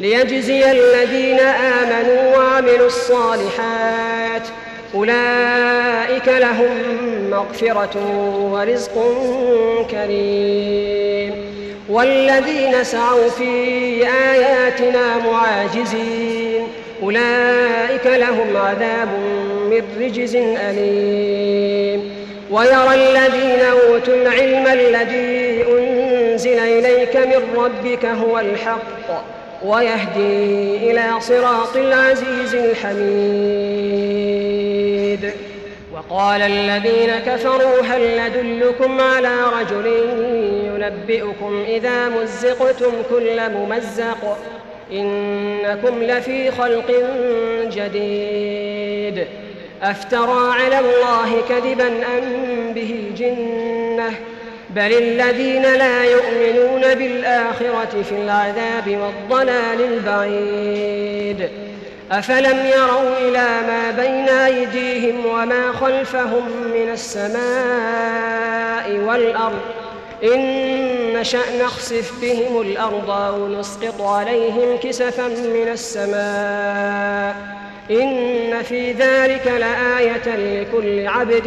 ليجزي الذين آمنوا وعملوا الصالحات. أولئك لهم مغفرة ورزق كريم. والذين سعوا في آياتنا معاجزين. أولئك لهم عذاب من رجز أليم. ويرى الذين أوتوا العلم الذي أنزل إليك من ربك هو الحق. ويهدي إلى صراط العزيز الحميد. وقال الذين كفروا هل ندلكم على رجل ينبئكم إذا مزقتم كل ممزق؟ إنكم لفي خلق جديد. أفترى على الله كذبا أم به جنة؟ بل الذين لا يؤمنون بالآخرة في العذاب والضلال البعيد. أفلم يروا إلى ما بين أيديهم وما خلفهم من السماء والأرض؟ إن نشأ نخسف بهم الأرض أو نسقط عليهم كسفا من السماء. إن في ذلك لآية لكل عبد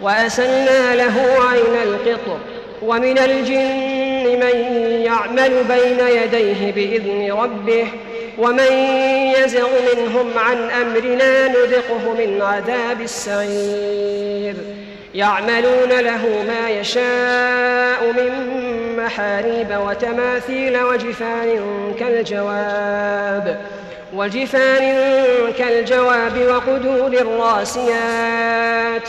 وأسلنا له عين القطر ومن الجن من يعمل بين يديه بإذن ربه ومن يزغ منهم عن أمرنا نذقه من عذاب السعير. يعملون له ما يشاء من محاريب وتماثيل وجفان كالجواب وجفان كالجواب وقدور الراسيات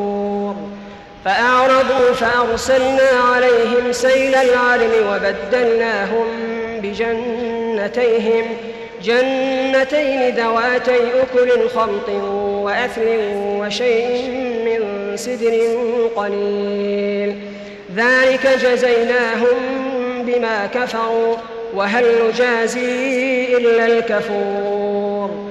فأعرضوا فأرسلنا عليهم سيل العلم وبدلناهم بجنتيهم جنتين ذواتي أكل خمط وأثل وشيء من سدر قليل. ذلك جزيناهم بما كفروا وهل نجازي إلا الكفور.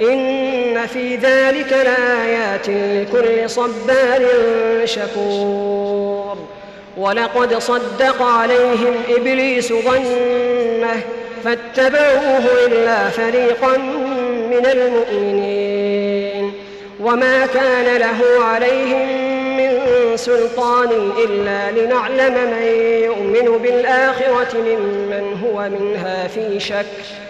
إن في ذلك لآيات لكل صبار شكور. ولقد صدق عليهم إبليس ظنه فاتبعوه إلا فريقا من المؤمنين. وما كان له عليهم من سلطان إلا لنعلم من يؤمن بالآخرة ممن هو منها في شك.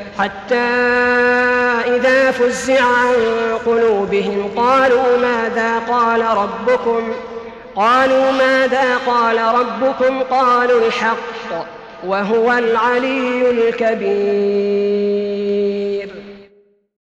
حتى إذا فزع عن قلوبهم قالوا ماذا قال ربكم؟ قالوا ماذا قال ربكم؟ قالوا الحق وهو العلي الكبير.